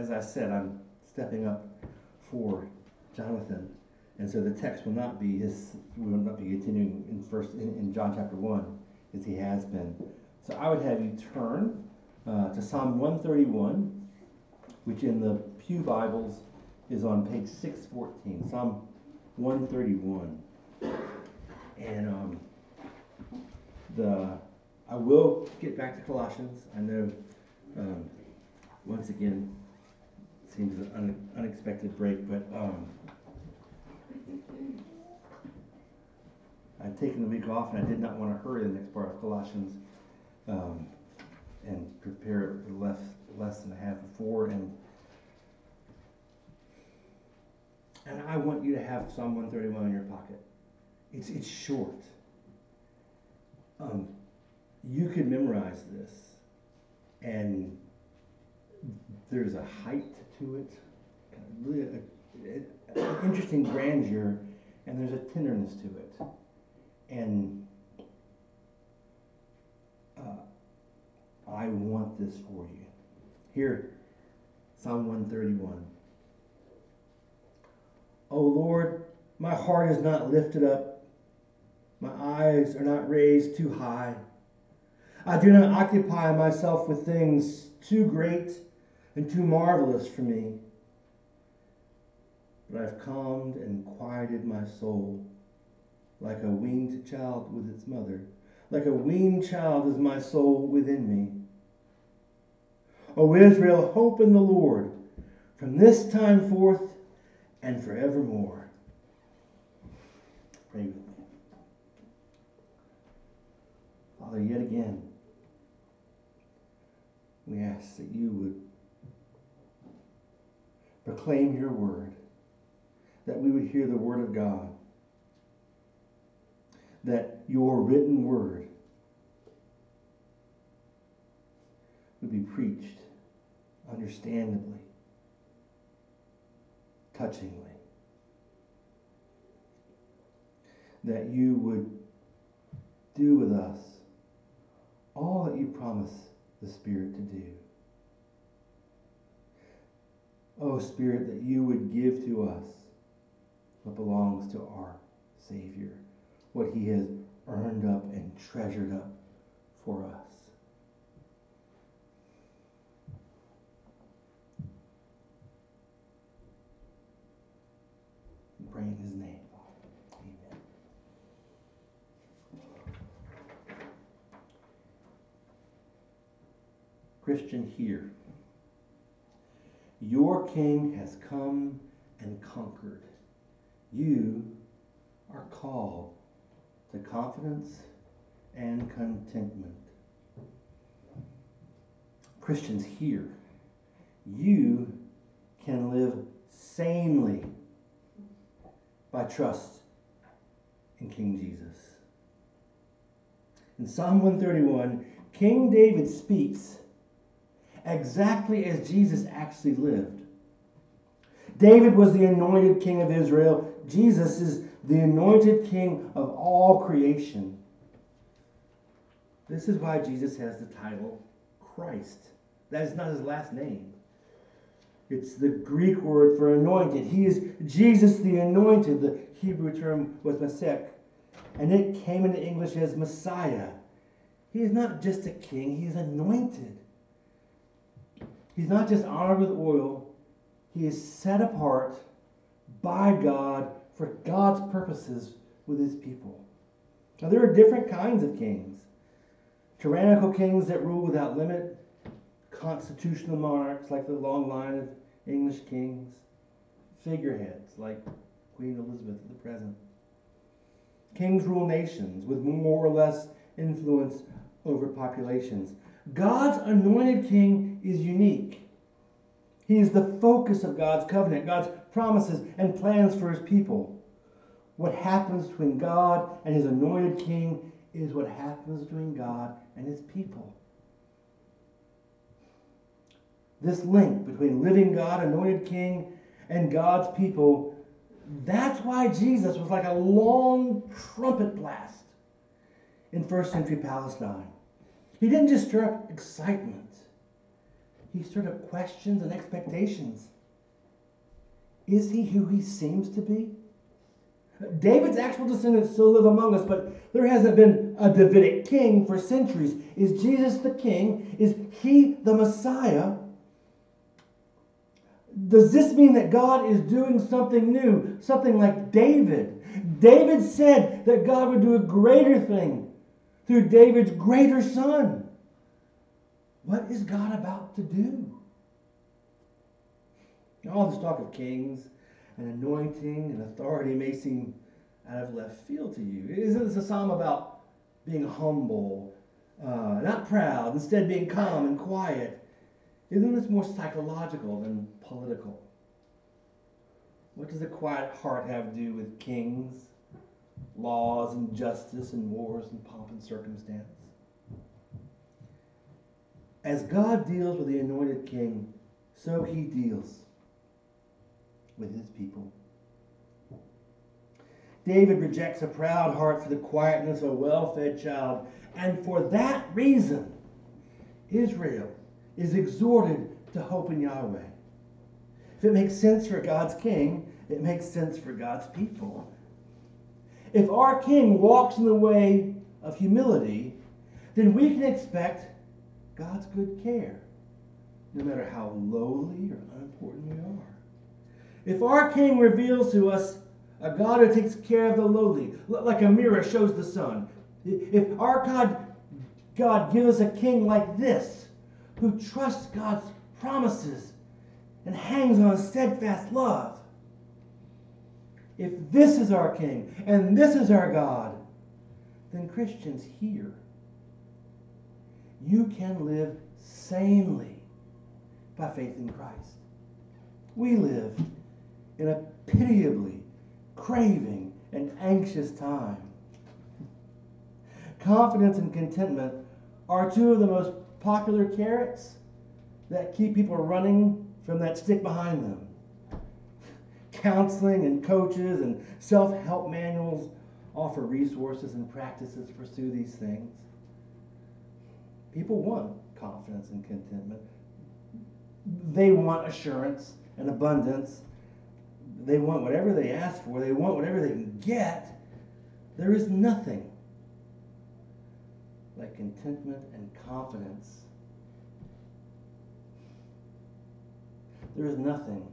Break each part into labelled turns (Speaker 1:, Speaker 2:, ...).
Speaker 1: as I said, I'm stepping up for Jonathan. And so the text will not be his, we will not be continuing in first in, in John chapter one, as he has been. So I would have you turn uh, to Psalm 131, which in the Pew Bibles is on page 614. Psalm 131. And um, the I will get back to Colossians. I know um, once again seems an un- unexpected break, but um, I've taken the week off and I did not want to hurry the next part of Colossians um, and prepare it for less, less than a half before. And and I want you to have Psalm 131 in your pocket. It's, it's short. Um, you could memorize this, and there's a height to it, really a, a, an interesting grandeur, and there's a tenderness to it. And uh, I want this for you. Here, Psalm 131. O Lord, my heart is not lifted up, my eyes are not raised too high. I do not occupy myself with things too great and too marvelous for me. But I've calmed and quieted my soul like a weaned child with its mother. Like a weaned child is my soul within me. O Israel, hope in the Lord from this time forth and forevermore. Pray with me. Father, yet again, we ask that you would proclaim your word, that we would hear the word of God, that your written word would be preached understandably touchingly. That you would do with us all that you promise the Spirit to do. Oh, Spirit, that you would give to us what belongs to our Savior, what he has earned up and treasured up for us. pray in his name. Amen. Christian, hear. Your king has come and conquered. You are called to confidence and contentment. Christians, here, You can live sanely by trust in King Jesus. In Psalm 131, King David speaks exactly as Jesus actually lived. David was the anointed king of Israel. Jesus is the anointed king of all creation. This is why Jesus has the title Christ. That is not his last name. It's the Greek word for anointed. He is Jesus the anointed. The Hebrew term was Mashiach, and it came into English as Messiah. He is not just a king, he is anointed. He's not just honored with oil, he is set apart by God for God's purposes with his people. Now, there are different kinds of kings tyrannical kings that rule without limit, constitutional monarchs like the long line of English kings, figureheads like Queen Elizabeth at the present. Kings rule nations with more or less influence over populations. God's anointed king is unique. He is the focus of God's covenant, God's promises and plans for his people. What happens between God and his anointed king is what happens between God and his people. This link between living God, anointed king, and God's people, that's why Jesus was like a long trumpet blast in first century Palestine. He didn't just stir up excitement, he stirred up questions and expectations. Is he who he seems to be? David's actual descendants still live among us, but there hasn't been a Davidic king for centuries. Is Jesus the king? Is he the Messiah? Does this mean that God is doing something new? Something like David? David said that God would do a greater thing through David's greater son. Is God about to do? All this talk of kings and anointing and authority may seem out of left field to you. Isn't this a psalm about being humble, uh, not proud, instead being calm and quiet? Isn't this more psychological than political? What does a quiet heart have to do with kings, laws, and justice, and wars, and pomp and circumstance? As God deals with the anointed king, so he deals with his people. David rejects a proud heart for the quietness of a well fed child, and for that reason, Israel is exhorted to hope in Yahweh. If it makes sense for God's king, it makes sense for God's people. If our king walks in the way of humility, then we can expect God's good care, no matter how lowly or unimportant we are. If our king reveals to us a God who takes care of the lowly, like a mirror shows the sun, if our God, God gives us a king like this, who trusts God's promises and hangs on steadfast love, if this is our king and this is our God, then Christians here, you can live sanely by faith in Christ. We live in a pitiably craving and anxious time. Confidence and contentment are two of the most popular carrots that keep people running from that stick behind them. Counseling and coaches and self help manuals offer resources and practices to pursue these things. People want confidence and contentment, they want assurance and abundance they want whatever they ask for, they want whatever they can get. There is nothing like contentment and confidence. There is nothing,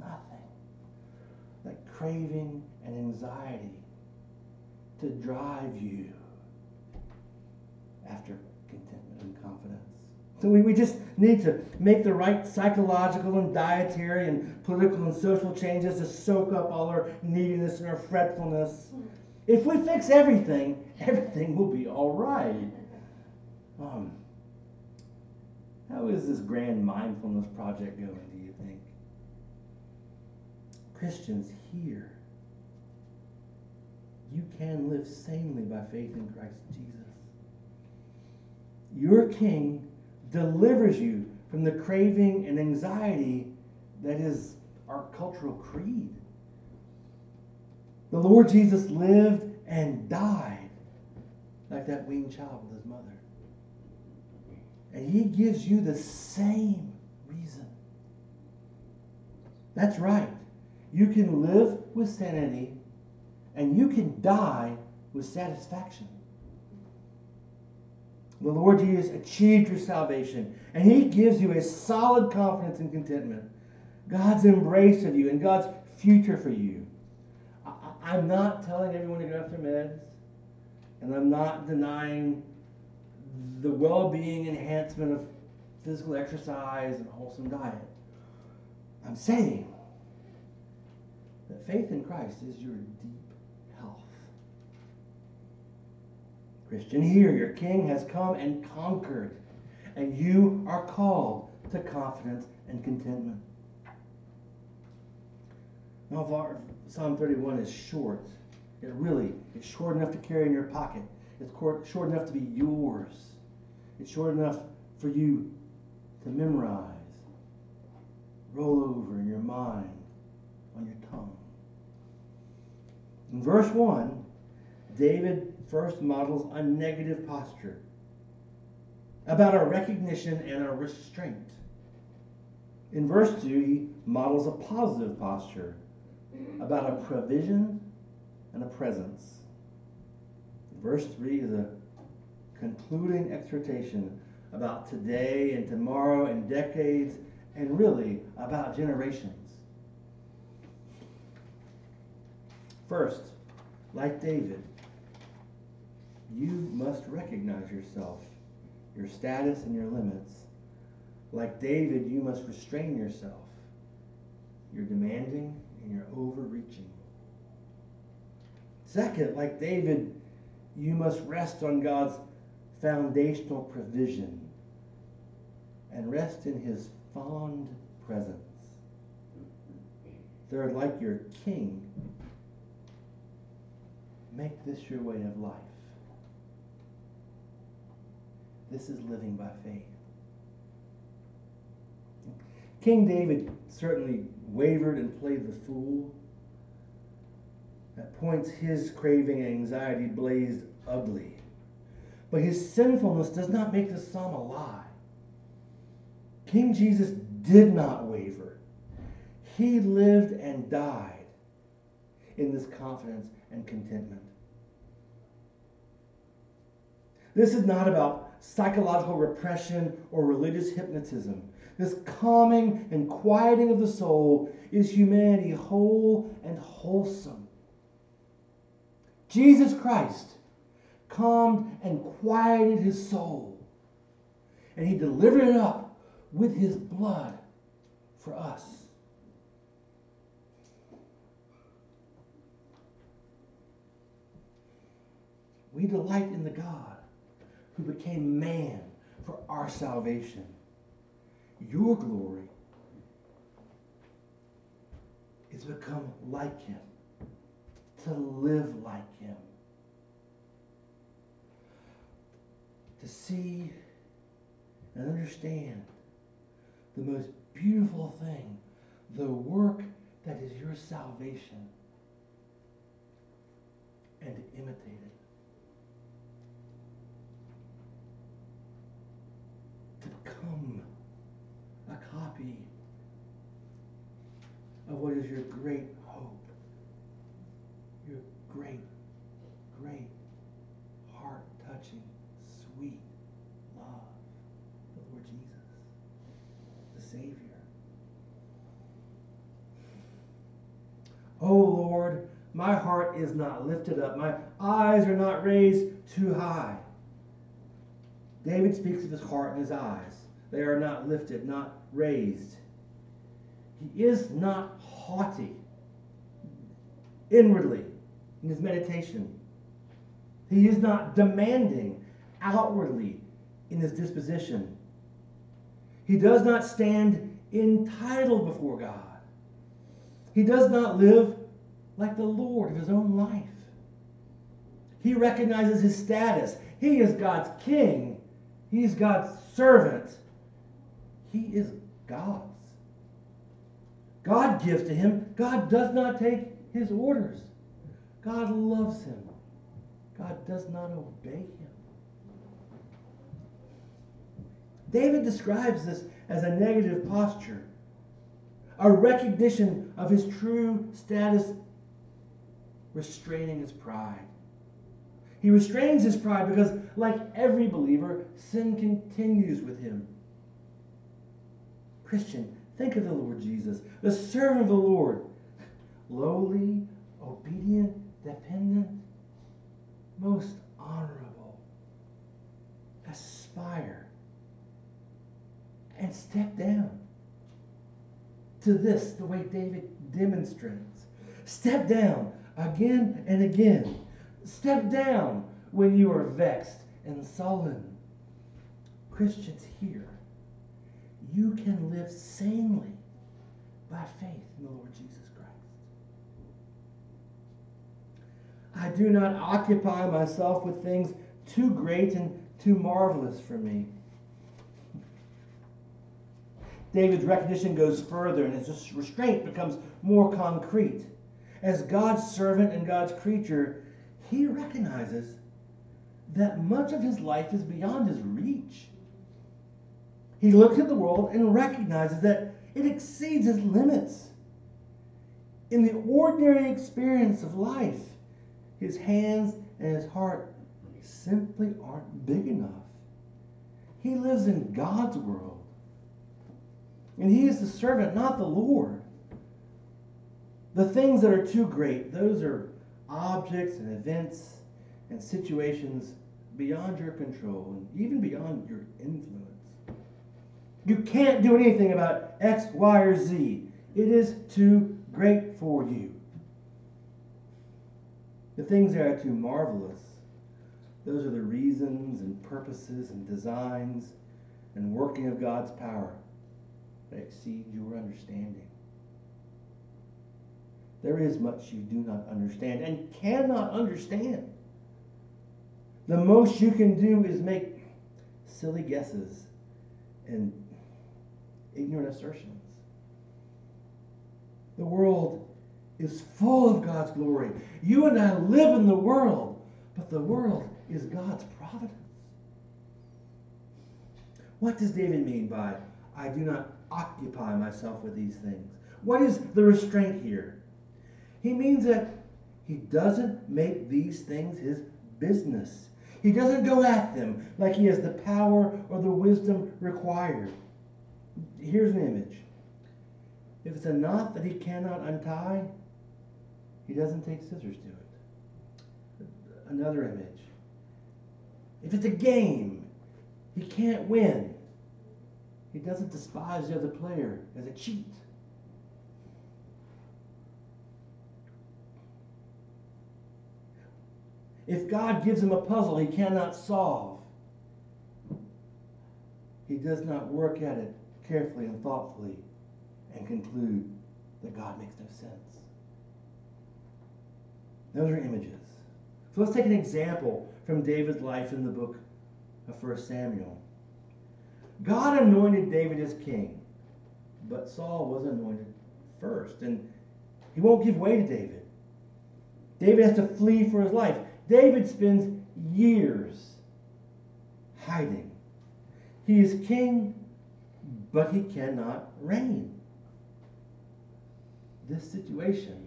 Speaker 1: nothing like craving and anxiety to drive you after contentment and confidence. So we, we just need to make the right psychological and dietary and political and social changes to soak up all our neediness and our fretfulness. If we fix everything, everything will be all right. Um, how is this grand mindfulness project going, do you think? Christians here, you can live sanely by faith in Christ Jesus. Your King delivers you from the craving and anxiety that is our cultural creed. The Lord Jesus lived and died like that weaned child with his mother. And he gives you the same reason. That's right. You can live with sanity and you can die with satisfaction. The Lord Jesus achieved your salvation, and He gives you a solid confidence and contentment. God's embrace of you and God's future for you. I, am not telling everyone to go off their meds, and I'm not denying the well being enhancement of physical exercise and wholesome diet. I'm saying that faith in Christ is your deep Christian, hear your king has come and conquered, and you are called to confidence and contentment. Now, Psalm 31 is short. It really is short enough to carry in your pocket. It's short enough to be yours. It's short enough for you to memorize, roll over in your mind, on your tongue. In verse 1, David first models a negative posture. about a recognition and a restraint. In verse 2, he models a positive posture about a provision and a presence. Verse 3 is a concluding exhortation about today and tomorrow and decades and really about generations. First, like David, you must recognize yourself, your status, and your limits. Like David, you must restrain yourself. You're demanding and you're overreaching. Second, like David, you must rest on God's foundational provision and rest in his fond presence. Third, like your king, make this your way of life. This is living by faith. King David certainly wavered and played the fool. At points, his craving anxiety blazed ugly. But his sinfulness does not make the psalm a lie. King Jesus did not waver. He lived and died in this confidence and contentment. This is not about psychological repression or religious hypnotism. This calming and quieting of the soul is humanity whole and wholesome. Jesus Christ calmed and quieted his soul, and he delivered it up with his blood for us. We delight in the God who became man for our salvation. Your glory is to become like him, to live like him, to see and understand the most beautiful thing, the work that is your salvation, and to imitate it. To become a copy of what is your great hope, your great, great, heart touching, sweet love, the Lord Jesus, the Savior. Oh Lord, my heart is not lifted up, my eyes are not raised too high. David speaks of his heart and his eyes. They are not lifted, not raised. He is not haughty inwardly in his meditation. He is not demanding outwardly in his disposition. He does not stand entitled before God. He does not live like the Lord of his own life. He recognizes his status. He is God's king. He's God's servant. He is God's. God gives to him. God does not take his orders. God loves him. God does not obey him. David describes this as a negative posture, a recognition of his true status, restraining his pride. He restrains his pride because, like every believer, sin continues with him. Christian, think of the Lord Jesus, the servant of the Lord, lowly, obedient, dependent, most honorable. Aspire and step down to this the way David demonstrates. Step down again and again. Step down when you are vexed and sullen. Christians here you can live sanely by faith in the Lord Jesus Christ. I do not occupy myself with things too great and too marvelous for me. David's recognition goes further and his restraint becomes more concrete. As God's servant and God's creature, he recognizes that much of his life is beyond his reach. he looks at the world and recognizes that it exceeds his limits. In the ordinary experience of life, his hands and his heart simply aren't big enough. He lives in God's world. And he is the servant, not the Lord. The things that are too great, those are objects and events and situations beyond your control and even beyond your influence. You can't do anything about X, Y, or Z. It is too great for you. The things that are too marvelous, those are the reasons and purposes and designs and working of God's power that exceed your understanding. There is much you do not understand and cannot understand. The most you can do is make silly guesses and ignorant assertions. The world is full of God's glory. You and I live in the world, but the world is God's providence. What does David mean by, I do not occupy myself with these things? What is the restraint here? He means that he doesn't make these things his business. He doesn't go at them like he has the power or the wisdom required. Here's an image. If it's a knot that he cannot untie, he doesn't take scissors to it. Another image. If it's a game he can't win, he doesn't despise the other player as a cheat. If God gives him a puzzle he cannot solve, he does not work at it carefully and thoughtfully and conclude that God makes no sense. Those are images. So let's take an example from David's life in the book of 1 Samuel. God anointed David as king, but Saul was anointed first, and he won't give way to David. David has to flee for his life. David spends years hiding. He is king, but he cannot reign. This situation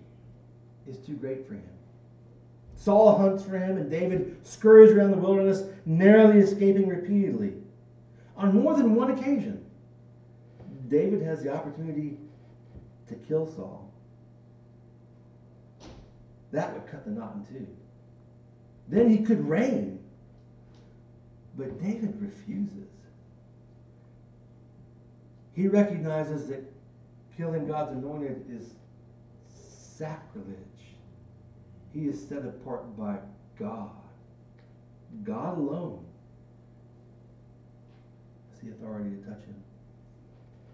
Speaker 1: is too great for him. Saul hunts for him, and David scurries around the wilderness, narrowly escaping repeatedly. On more than one occasion, David has the opportunity to kill Saul. That would cut the knot in two. Then he could reign. But David refuses. He recognizes that killing God's anointed is sacrilege. He is set apart by God. God alone has the authority to touch him.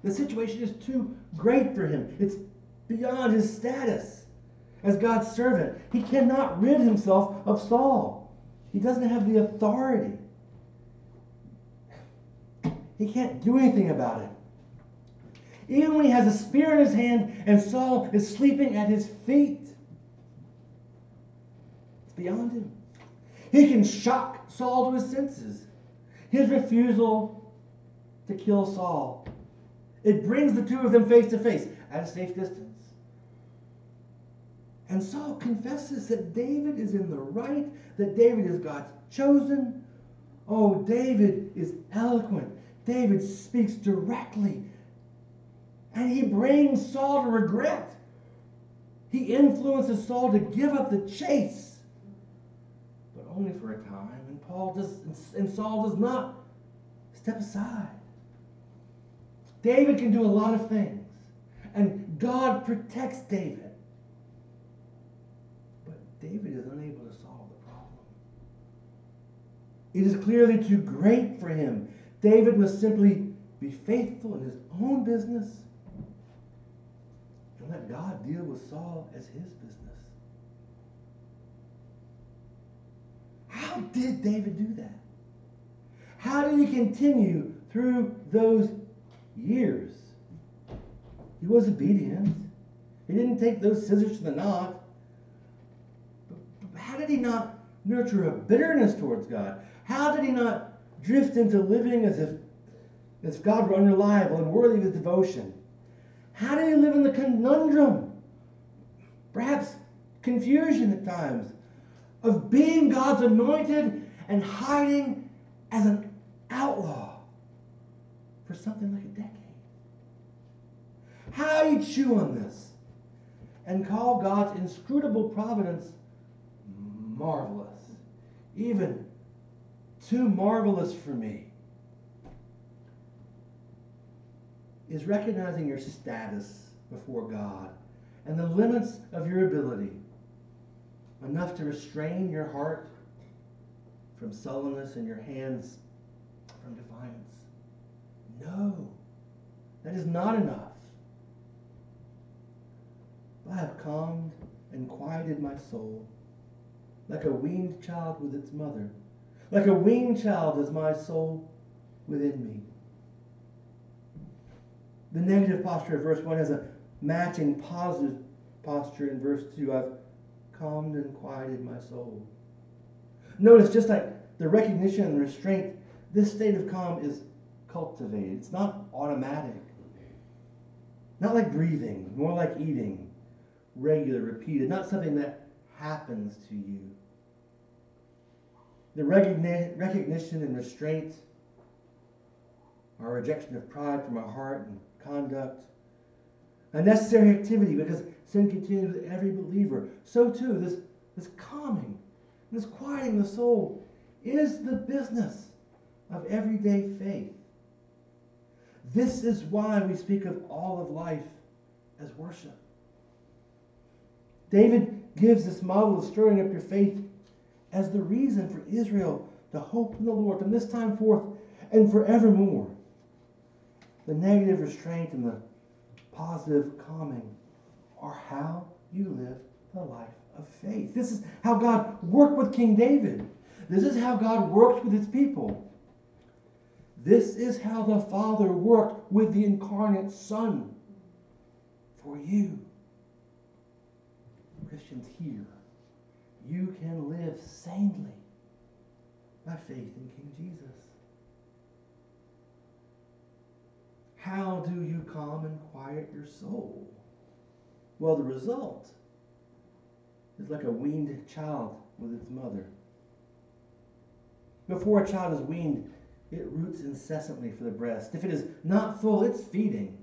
Speaker 1: The situation is too great for him. It's beyond his status as God's servant. He cannot rid himself of Saul. He doesn't have the authority. He can't do anything about it. Even when he has a spear in his hand and Saul is sleeping at his feet, it's beyond him. He can shock Saul to his senses. His refusal to kill Saul, it brings the two of them face to face at a safe distance. And Saul confesses that David is in the right, that David is God's chosen. Oh, David is eloquent. David speaks directly. And he brings Saul to regret. He influences Saul to give up the chase, but only for a time. And Paul does, and Saul does not step aside. David can do a lot of things, and God protects David. David is unable to solve the problem. It is clearly too great for him. David must simply be faithful in his own business and let God deal with Saul as his business. How did David do that? How did he continue through those years? He was obedient. He didn't take those scissors to the knot. How did he not nurture a bitterness towards God? How did he not drift into living as if If God were unreliable and worthy of his devotion, how did he live in the conundrum? Perhaps confusion at times of being God's anointed and hiding as an outlaw for something like a decade. How do you chew on this and call God's inscrutable providence marvelous, even too marvelous for me, is recognizing your status before God and the limits of your ability enough to restrain your heart from sullenness and your hands from defiance. No, that is not enough. I have calmed and quieted my soul like a weaned child with its mother. Like a weaned child is my soul within me. The negative posture of verse 1 has a matching positive posture in verse 2. I've calmed and quieted my soul. Notice, just like the recognition and restraint, this state of calm is cultivated. It's not automatic. Not like breathing, more like eating, regular, repeated, not something that happens to you. The recogni- recognition and restraint, our rejection of pride from our heart and conduct, a necessary activity because sin continues with every believer. So too, this, this calming, this quieting the soul is the business of everyday faith. This is why we speak of all of life as worship. David gives this model of stirring up your faith as the reason for Israel to hope in the Lord from this time forth and forevermore. The negative restraint and the positive calming are how you live the life of faith. This is how God worked with King David. This is how God worked with his people. This is how the Father worked with the incarnate Son for you. Christians here, you can live sanely by faith in King Jesus. How do you calm and quiet your soul? Well, the result is like a weaned child with its mother. Before a child is weaned, it roots incessantly for the breast. If it is not full, it's feeding.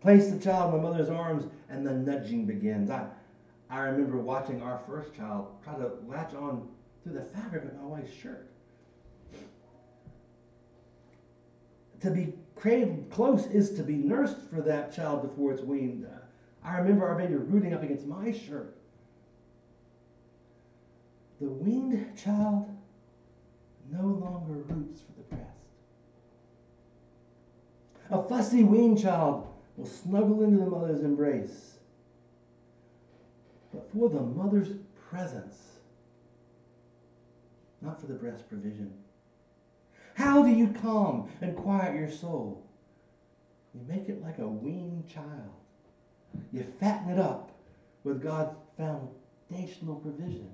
Speaker 1: Place the child in the mother's arms, and the nudging begins. I, I remember watching our first child try to latch on through the fabric of my wife's shirt. To be cradled close is to be nursed for that child before it's weaned. I remember our baby rooting up against my shirt. The weaned child no longer roots for the breast. A fussy weaned child will snuggle into the mother's embrace but for the mother's presence, not for the breast provision. How do you calm and quiet your soul? You make it like a weaned child. You fatten it up with God's foundational provision.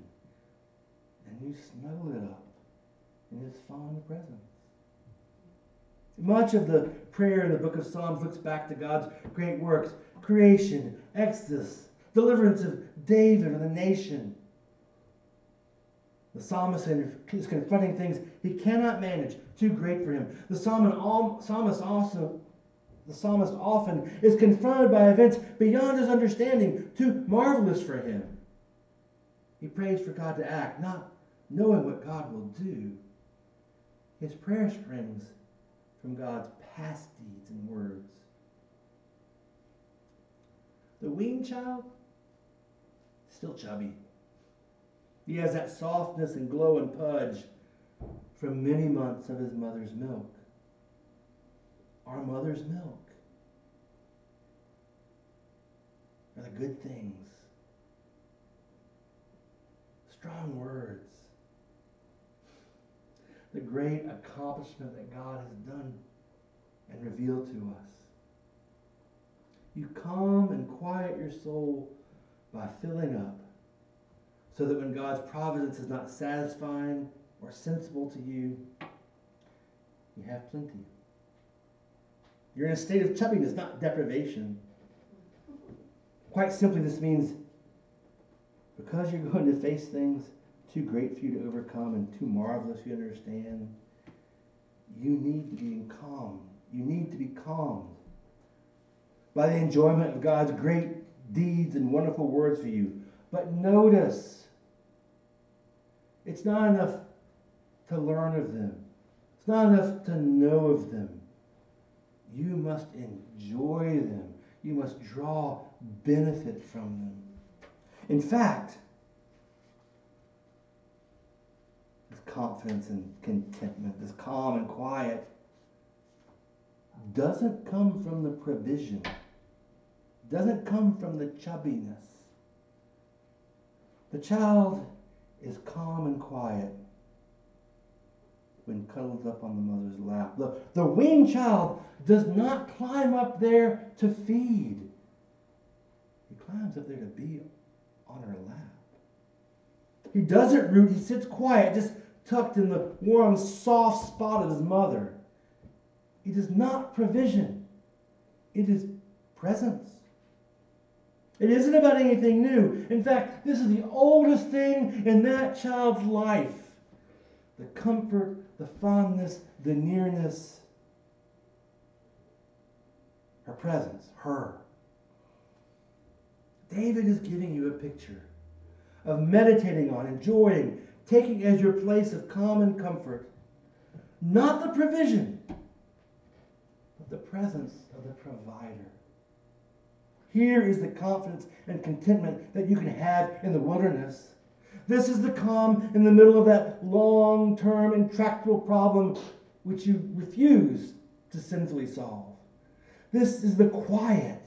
Speaker 1: And you snuggle it up in his fond presence. Much of the prayer in the book of Psalms looks back to God's great works creation, Exodus, deliverance of David and the nation. The psalmist is confronting things he cannot manage, too great for him. The psalmist also the psalmist often is confronted by events beyond his understanding, too marvelous for him. He prays for God to act, not knowing what God will do. His prayer springs from God's past deeds and words. The weaned child still chubby. He has that softness and glow and pudge from many months of his mother's milk. Our mother's milk are the good things, strong words, the great accomplishment that God has done and revealed to us. You calm and quiet your soul by filling up so that when God's providence is not satisfying or sensible to you, you have plenty. You're in a state of chubbiness, not deprivation. Quite simply, this means because you're going to face things too great for you to overcome and too marvelous you understand, you need to be calm. You need to be calmed by the enjoyment of God's great deeds and wonderful words for you. But notice, it's not enough to learn of them. It's not enough to know of them. You must enjoy them. You must draw benefit from them. In fact, this confidence and contentment, this calm and quiet, doesn't come from the provision, doesn't come from the chubbiness. The child is calm and quiet when cuddled up on the mother's lap. The, the weaned child does not climb up there to feed. He climbs up there to be on her lap. He doesn't root, he sits quiet, just tucked in the warm, soft spot of his mother. It is not provision, it is presence. It isn't about anything new. In fact, this is the oldest thing in that child's life the comfort, the fondness, the nearness, her presence, her. David is giving you a picture of meditating on, enjoying, taking as your place of calm and comfort, not the provision, but the presence of the provider. Here is the confidence and contentment that you can have in the wilderness. This is the calm in the middle of that long term, intractable problem which you refuse to sinfully solve. This is the quiet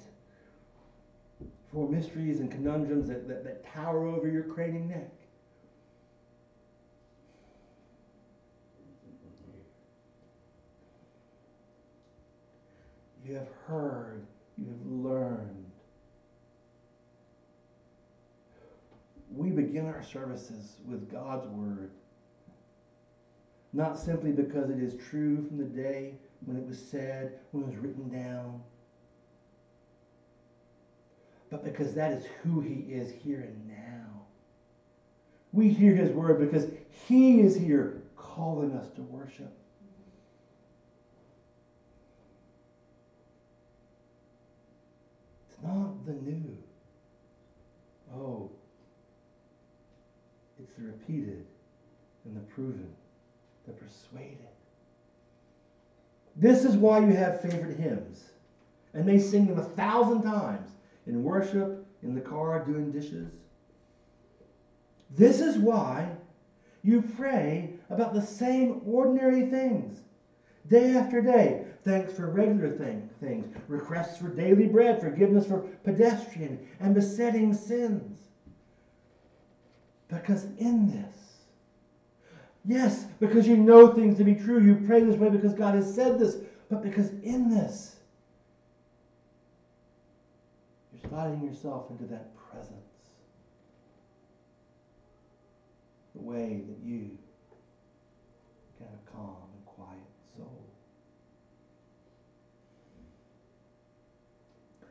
Speaker 1: for mysteries and conundrums that, that, that tower over your craning neck. You have heard, you have learned. We begin our services with God's Word, not simply because it is true from the day when it was said, when it was written down, but because that is who He is here and now. We hear His Word because He is here calling us to worship. It's not the new. Oh, it's the repeated and the proven, the persuaded. This is why you have favorite hymns. And they sing them a thousand times in worship, in the car, doing dishes. This is why you pray about the same ordinary things day after day thanks for regular thing, things, requests for daily bread, forgiveness for pedestrian and besetting sins. Because in this, yes, because you know things to be true, you pray this way because God has said this, but because in this, you're sliding yourself into that presence. The way that you can have a calm and quiet soul.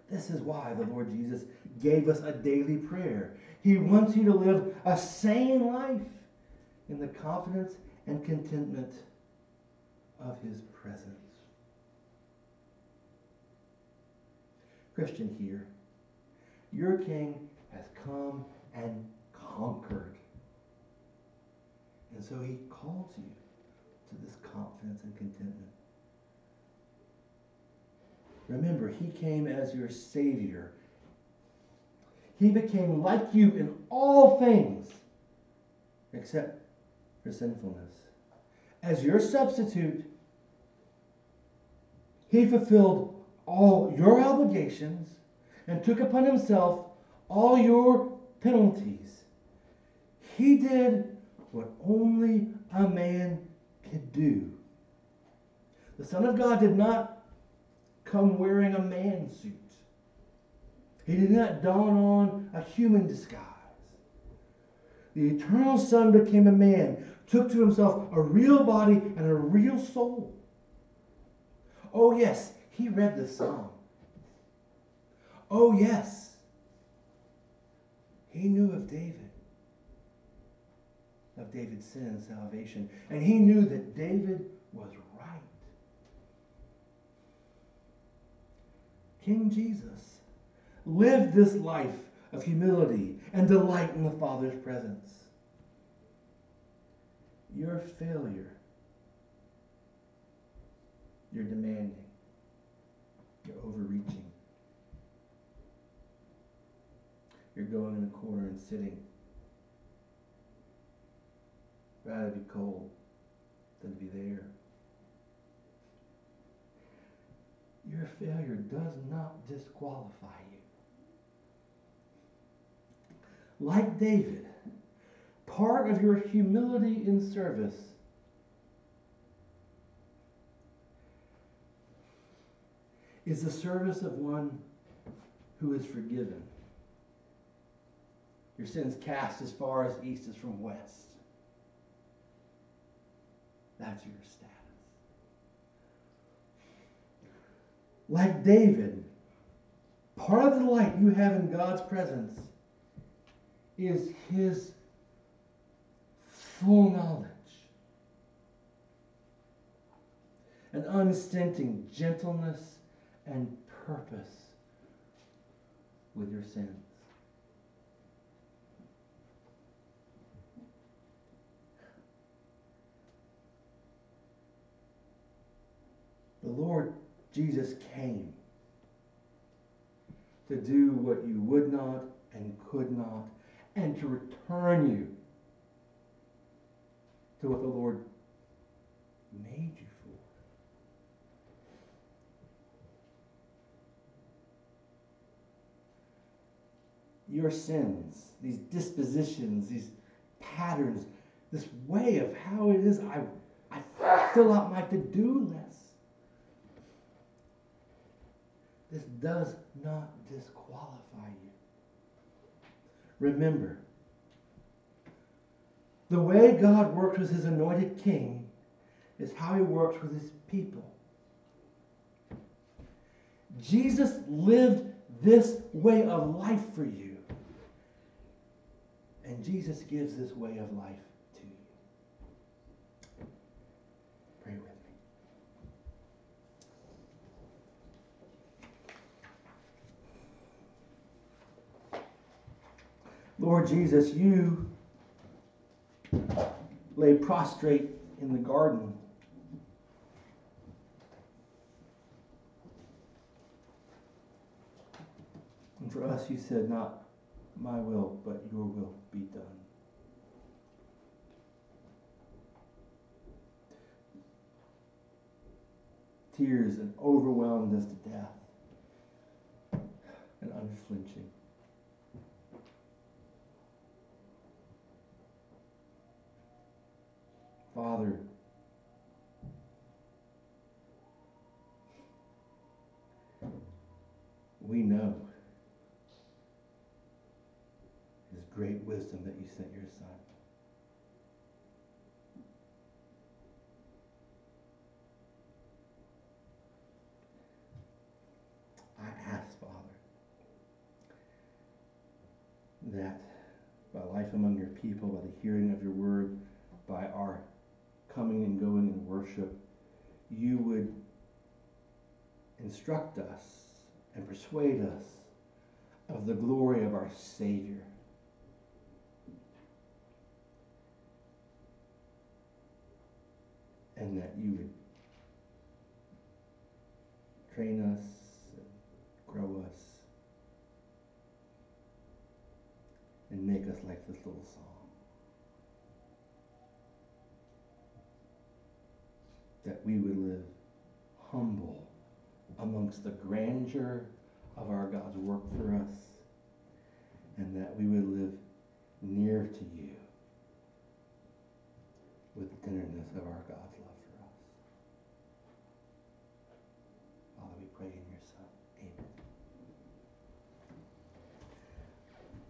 Speaker 1: This is why the Lord Jesus gave us a daily prayer. He wants you to live a sane life in the confidence and contentment of his presence. Christian here, your king has come and conquered. And so he calls you to this confidence and contentment. Remember, he came as your Savior. He became like you in all things except for sinfulness. As your substitute, he fulfilled all your obligations and took upon himself all your penalties. He did what only a man could do. The Son of God did not come wearing a man suit. He did not don on a human disguise. The eternal Son became a man, took to himself a real body and a real soul. Oh, yes, He read the psalm. Oh, yes. He knew of David, of David's sin and salvation. And he knew that David was right. King Jesus lived this life of humility and delight in the Father's presence. Your failure, you're demanding, you're overreaching, you're going in a corner and sitting. Rather be cold than to be there. Your failure does not disqualify you. Like David, part of your humility in service is the service of one who is forgiven. Your sins cast as far as east is from west. That's your status. Like David, part of the light you have in God's presence is his full knowledge, an unstinting gentleness and purpose with your sins. The Lord Jesus came to do what you would not and could not, and to return you to what the Lord made you for. Your sins, these dispositions, these patterns, this way of how it is I, I fill out my to do list. This does not disqualify. Remember, the way God works with his anointed king is how he works with his people. Jesus lived this way of life for you. And Jesus gives this way of life to you. Pray with me. Lord Jesus, you lay prostrate in the garden. And for us, you said, Not my will, but your will be done. Tears and overwhelmed us to death and unflinching. Father, we know His great wisdom that you sent your Son. I ask, Father, that by life among your people, by the hearing of your word, by our coming and going in worship, you would instruct us and persuade us of the glory of our Savior. And that you would train us grow us and make us like this little song. That we would live humble amongst the grandeur of our God's work for us, and that we would live near to you with the tenderness of our God's